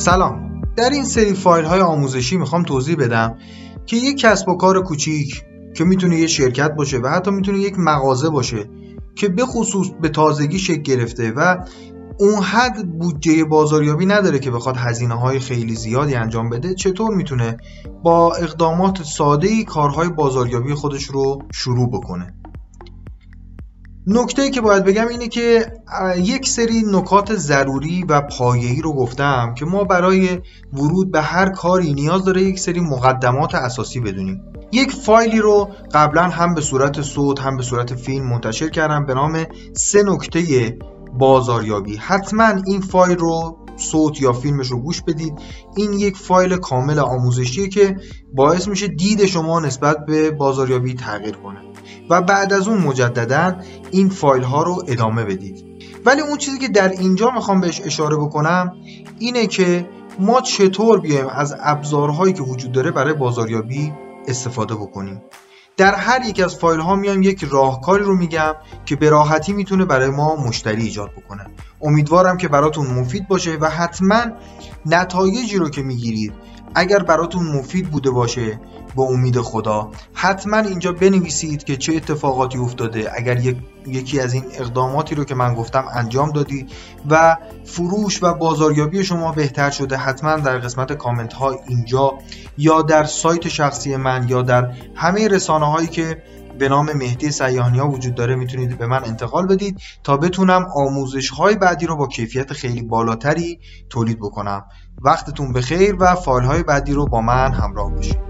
سلام. در این سری فایل های آموزشی می‌خوام توضیح بدم که یک کسب و کار کوچیک که می‌تونه یه شرکت باشه و حتی می‌تونه یک مغازه باشه که به خصوص به تازگی شکل گرفته و اون حد بودجه بازاریابی نداره که بخواد هزینه های خیلی زیادی انجام بده چطور می‌تونه با اقدامات ساده ای کارهای بازاریابی خودش رو شروع بکنه؟ نکته که باید بگم اینه که یک سری نکات ضروری و پایه‌ای رو گفتم که ما برای ورود به هر کاری نیاز داره یک سری مقدمات اساسی بدونیم. یک فایلی رو قبلا هم به صورت صوت هم به صورت فیلم منتشر کردم به نام سه نکته بازاریابی. حتما این فایل رو صوت یا فیلمش رو گوش بدید. این یک فایل کامل آموزشیه که باعث میشه دید شما نسبت به بازاریابی تغییر کنه. و بعد از اون مجددا این فایل ها رو ادامه بدید. ولی اون چیزی که در اینجا می‌خوام بهش اشاره بکنم اینه که ما چطور بیایم از ابزارهایی که وجود داره برای بازاریابی استفاده بکنیم. در هر یک از فایل ها میام یک راهکاری رو میگم که به راحتی می‌تونه برای ما مشتری ایجاد بکنه. امیدوارم که براتون مفید باشه و حتما نتایجی رو که می‌گیرید اگر براتون مفید بوده باشه با امید خدا حتما اینجا بنویسید که چه اتفاقاتی افتاده اگر یک، یکی از این اقداماتی رو که من گفتم انجام دادی و فروش و بازاریابی شما بهتر شده حتما در قسمت کامنت ها اینجا یا در سایت شخصی من یا در همه رسانه هایی که به نام مهدی سیاهنی ها وجود داره می‌تونید به من انتقال بدید تا بتونم آموزش های بعدی رو با کیفیت خیلی بالاتری تولید بکنم. وقتتون بخیر و فایل های بعدی رو با من همراه باشید.